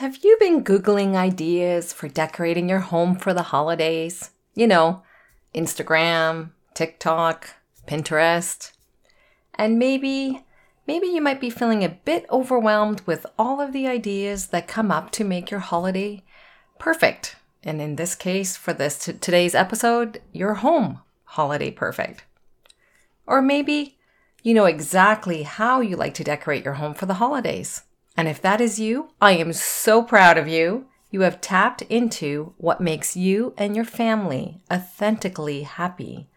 Have you been Googling ideas for decorating your home for the holidays? You know, Instagram, TikTok, Pinterest. And maybe, maybe you might be feeling a bit overwhelmed with all of the ideas that come up to make your holiday perfect. And in this case, for this t- today's episode, your home holiday perfect. Or maybe you know exactly how you like to decorate your home for the holidays. And if that is you, I am so proud of you. You have tapped into what makes you and your family authentically happy.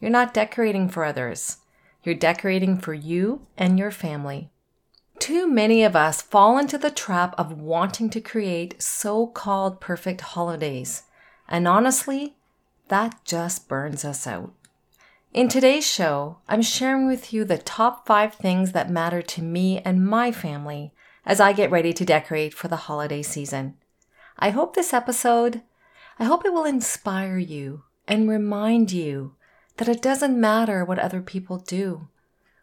You're not decorating for others. You're decorating for you and your family. Too many of us fall into the trap of wanting to create so called perfect holidays. And honestly, that just burns us out. In today's show, I'm sharing with you the top five things that matter to me and my family as I get ready to decorate for the holiday season. I hope this episode, I hope it will inspire you and remind you that it doesn't matter what other people do.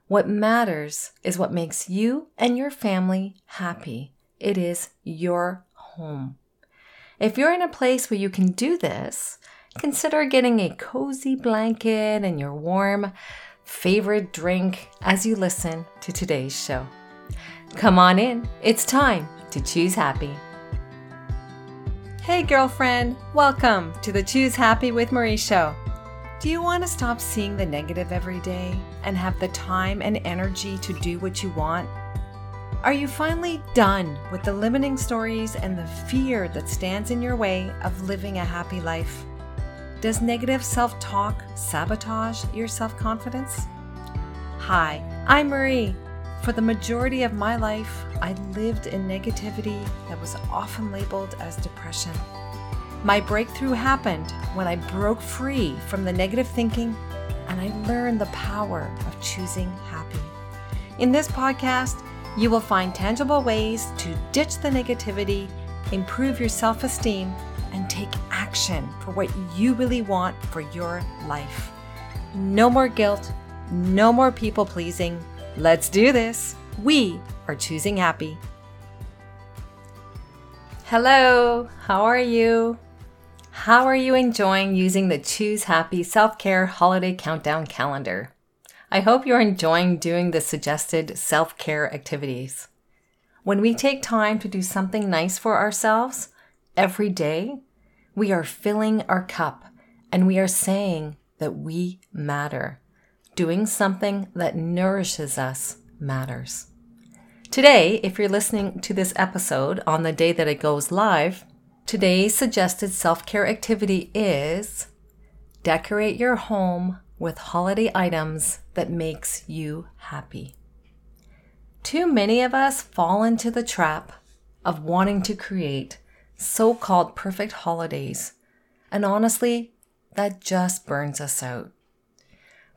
What matters is what makes you and your family happy. It is your home. If you're in a place where you can do this, consider getting a cozy blanket and your warm favorite drink as you listen to today's show. Come on in. It's time to choose happy. Hey, girlfriend. Welcome to the Choose Happy with Marie show. Do you want to stop seeing the negative every day and have the time and energy to do what you want? Are you finally done with the limiting stories and the fear that stands in your way of living a happy life? Does negative self talk sabotage your self confidence? Hi, I'm Marie for the majority of my life, I lived in negativity that was often labeled as depression. My breakthrough happened when I broke free from the negative thinking and I learned the power of choosing happy. In this podcast, you will find tangible ways to ditch the negativity, improve your self esteem, and take action for what you really want for your life. No more guilt, no more people pleasing Let's do this. We are choosing happy. Hello, how are you? How are you enjoying using the Choose Happy Self Care Holiday Countdown Calendar? I hope you're enjoying doing the suggested self care activities. When we take time to do something nice for ourselves every day, we are filling our cup and we are saying that we matter doing something that nourishes us matters. Today, if you're listening to this episode on the day that it goes live, today's suggested self care activity is decorate your home with holiday items that makes you happy. Too many of us fall into the trap of wanting to create so called perfect holidays, and honestly, that just burns us out.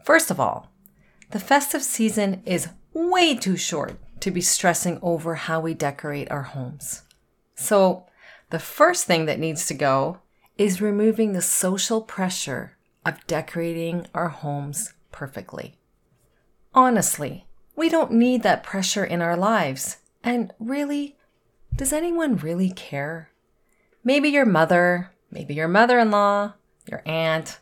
First of all, the festive season is way too short to be stressing over how we decorate our homes. So, the first thing that needs to go is removing the social pressure of decorating our homes perfectly. Honestly, we don't need that pressure in our lives. And really, does anyone really care? Maybe your mother, maybe your mother in law, your aunt,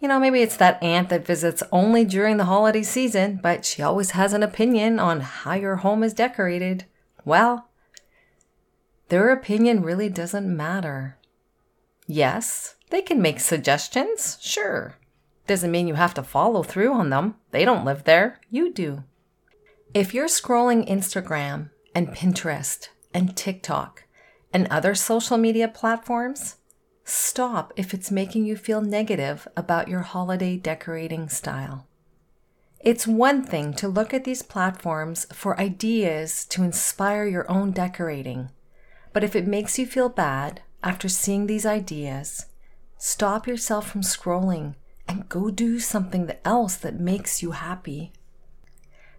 you know, maybe it's that aunt that visits only during the holiday season, but she always has an opinion on how your home is decorated. Well, their opinion really doesn't matter. Yes, they can make suggestions, sure. Doesn't mean you have to follow through on them. They don't live there, you do. If you're scrolling Instagram and Pinterest and TikTok and other social media platforms, Stop if it's making you feel negative about your holiday decorating style. It's one thing to look at these platforms for ideas to inspire your own decorating, but if it makes you feel bad after seeing these ideas, stop yourself from scrolling and go do something else that makes you happy.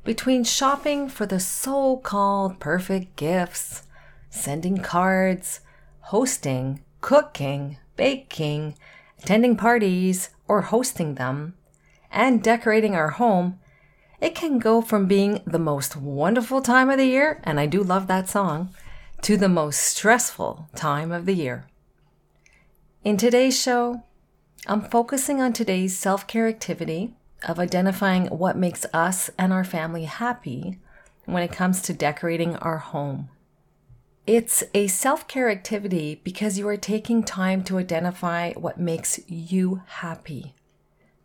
Between shopping for the so called perfect gifts, sending cards, hosting, cooking, baking, attending parties, or hosting them, and decorating our home, it can go from being the most wonderful time of the year, and I do love that song, to the most stressful time of the year. In today's show, I'm focusing on today's self care activity of identifying what makes us and our family happy when it comes to decorating our home. It's a self care activity because you are taking time to identify what makes you happy.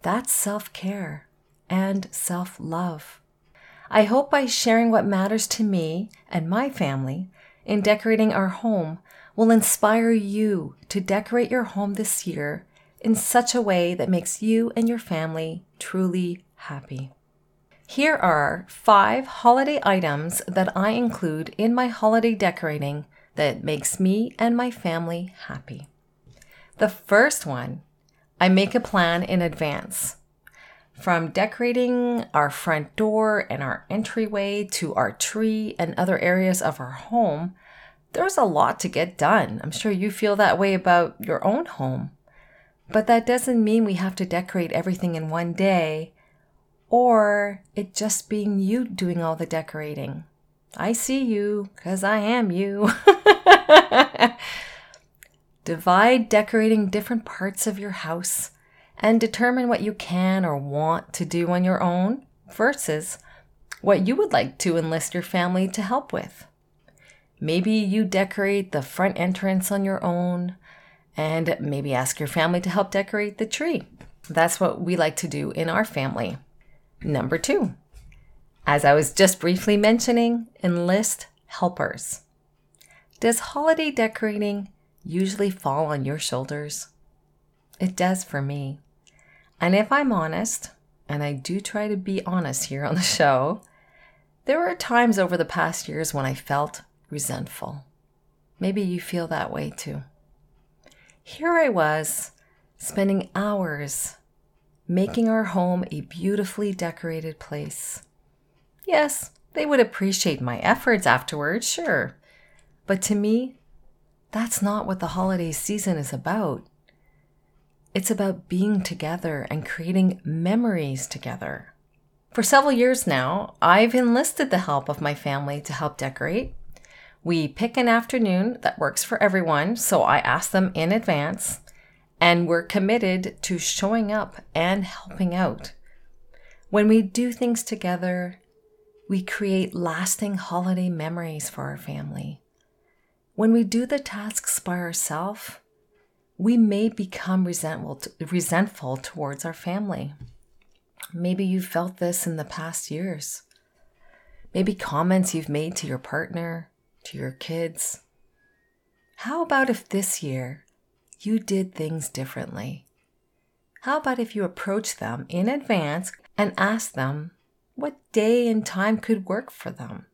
That's self care and self love. I hope by sharing what matters to me and my family in decorating our home will inspire you to decorate your home this year in such a way that makes you and your family truly happy. Here are five holiday items that I include in my holiday decorating that makes me and my family happy. The first one, I make a plan in advance. From decorating our front door and our entryway to our tree and other areas of our home, there's a lot to get done. I'm sure you feel that way about your own home. But that doesn't mean we have to decorate everything in one day or it just being you doing all the decorating. I see you because I am you. Divide decorating different parts of your house and determine what you can or want to do on your own versus what you would like to enlist your family to help with. Maybe you decorate the front entrance on your own and maybe ask your family to help decorate the tree. That's what we like to do in our family. Number two, as I was just briefly mentioning, enlist helpers. Does holiday decorating usually fall on your shoulders? It does for me. And if I'm honest, and I do try to be honest here on the show, there were times over the past years when I felt resentful. Maybe you feel that way too. Here I was, spending hours making our home a beautifully decorated place. Yes, they would appreciate my efforts afterwards, sure. But to me, that's not what the holiday season is about. It's about being together and creating memories together. For several years now, I've enlisted the help of my family to help decorate. We pick an afternoon that works for everyone, so I ask them in advance and we're committed to showing up and helping out. When we do things together, we create lasting holiday memories for our family. When we do the tasks by ourselves, we may become resentful, resentful towards our family. Maybe you've felt this in the past years. Maybe comments you've made to your partner, to your kids. How about if this year you did things differently? How about if you approach them in advance and ask them what day and time could work for them?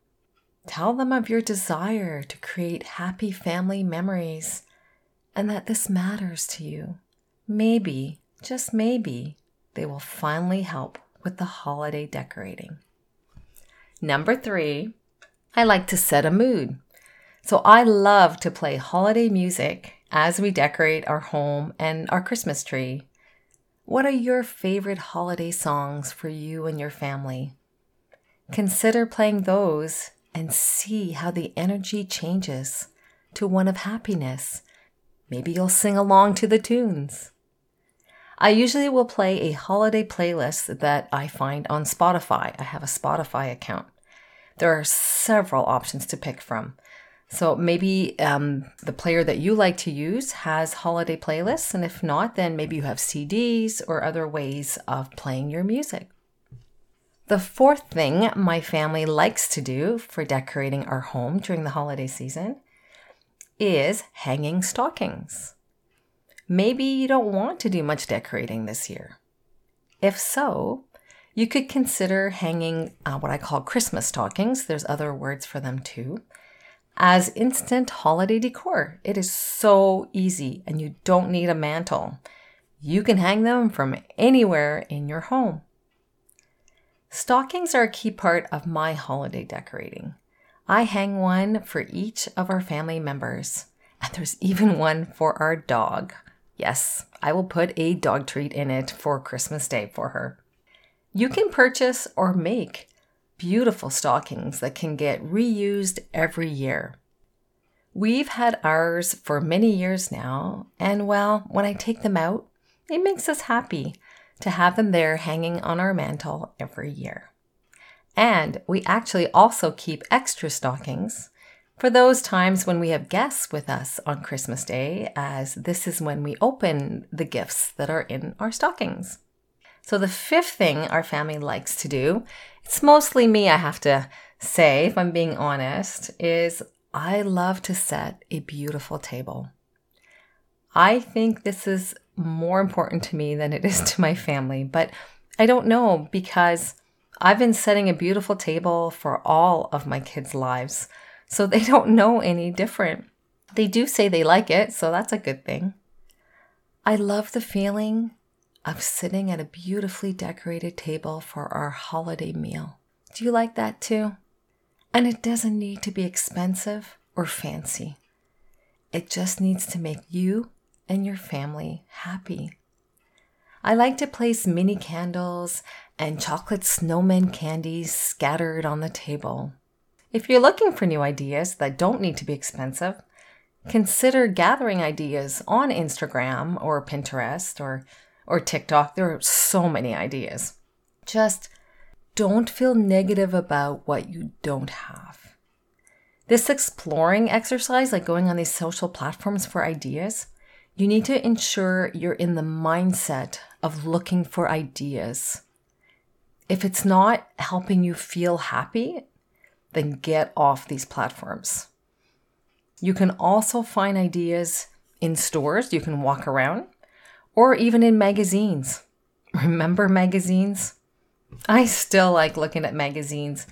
Tell them of your desire to create happy family memories and that this matters to you. Maybe, just maybe, they will finally help with the holiday decorating. Number three, I like to set a mood. So I love to play holiday music as we decorate our home and our Christmas tree. What are your favorite holiday songs for you and your family? Consider playing those and see how the energy changes to one of happiness. Maybe you'll sing along to the tunes. I usually will play a holiday playlist that I find on Spotify. I have a Spotify account. There are several options to pick from. So maybe um, the player that you like to use has holiday playlists, and if not, then maybe you have CDs or other ways of playing your music. The fourth thing my family likes to do for decorating our home during the holiday season is hanging stockings. Maybe you don't want to do much decorating this year. If so, you could consider hanging uh, what I call Christmas stockings. There's other words for them too as instant holiday decor. It is so easy and you don't need a mantle. You can hang them from anywhere in your home. Stockings are a key part of my holiday decorating. I hang one for each of our family members, and there's even one for our dog. Yes, I will put a dog treat in it for Christmas Day for her. You can purchase or make beautiful stockings that can get reused every year. We've had ours for many years now, and well, when I take them out, it makes us happy to have them there hanging on our mantle every year. And we actually also keep extra stockings for those times when we have guests with us on Christmas Day, as this is when we open the gifts that are in our stockings. So, the fifth thing our family likes to do, it's mostly me, I have to say, if I'm being honest, is I love to set a beautiful table. I think this is more important to me than it is to my family, but I don't know because I've been setting a beautiful table for all of my kids' lives so they don't know any different. They do say they like it, so that's a good thing. I love the feeling of sitting at a beautifully decorated table for our holiday meal. Do you like that too? And it doesn't need to be expensive or fancy. It just needs to make you and your family happy. I like to place mini candles and chocolate snowman candies scattered on the table. If you're looking for new ideas that don't need to be expensive, consider gathering ideas on Instagram or Pinterest or, or TikTok. There are so many ideas. Just don't feel negative about what you don't have. This exploring exercise, like going on these social platforms for ideas, you need to ensure you're in the mindset of looking for ideas. If it's not helping you feel happy, then get off these platforms. You can also find ideas in stores, you can walk around, or even in magazines. Remember magazines? I still like looking at magazines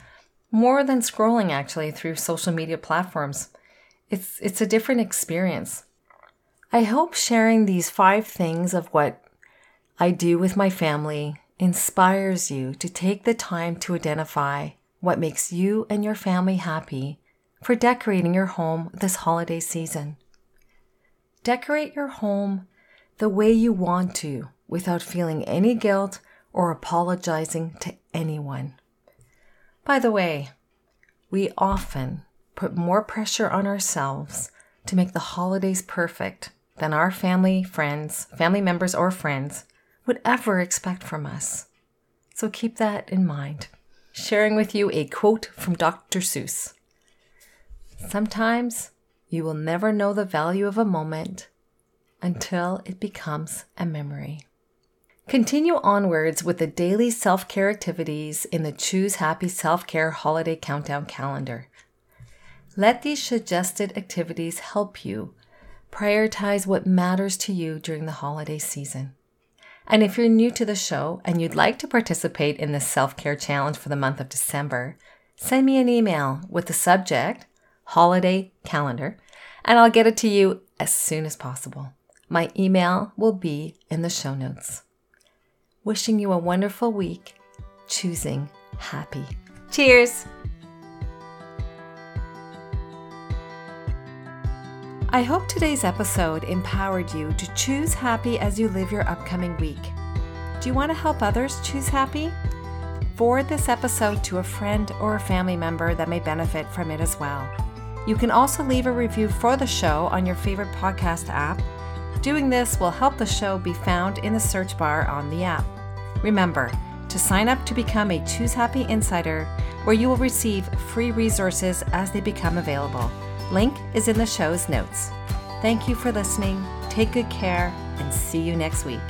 more than scrolling actually through social media platforms. It's it's a different experience. I hope sharing these 5 things of what I do with my family inspires you to take the time to identify what makes you and your family happy for decorating your home this holiday season. Decorate your home the way you want to without feeling any guilt or apologizing to anyone. By the way, we often put more pressure on ourselves to make the holidays perfect than our family, friends, family members, or friends would ever expect from us. So keep that in mind sharing with you a quote from Dr. Seuss. Sometimes you will never know the value of a moment until it becomes a memory. Continue onwards with the daily self care activities in the Choose Happy Self Care Holiday Countdown calendar. Let these suggested activities help you prioritize what matters to you during the holiday season. And if you're new to the show and you'd like to participate in this self care challenge for the month of December, send me an email with the subject holiday calendar and I'll get it to you as soon as possible. My email will be in the show notes. Wishing you a wonderful week, choosing happy. Cheers! I hope today's episode empowered you to choose happy as you live your upcoming week. Do you want to help others choose happy? Forward this episode to a friend or a family member that may benefit from it as well. You can also leave a review for the show on your favorite podcast app. Doing this will help the show be found in the search bar on the app. Remember to sign up to become a Choose Happy Insider, where you will receive free resources as they become available. Link is in the show's notes. Thank you for listening. Take good care and see you next week.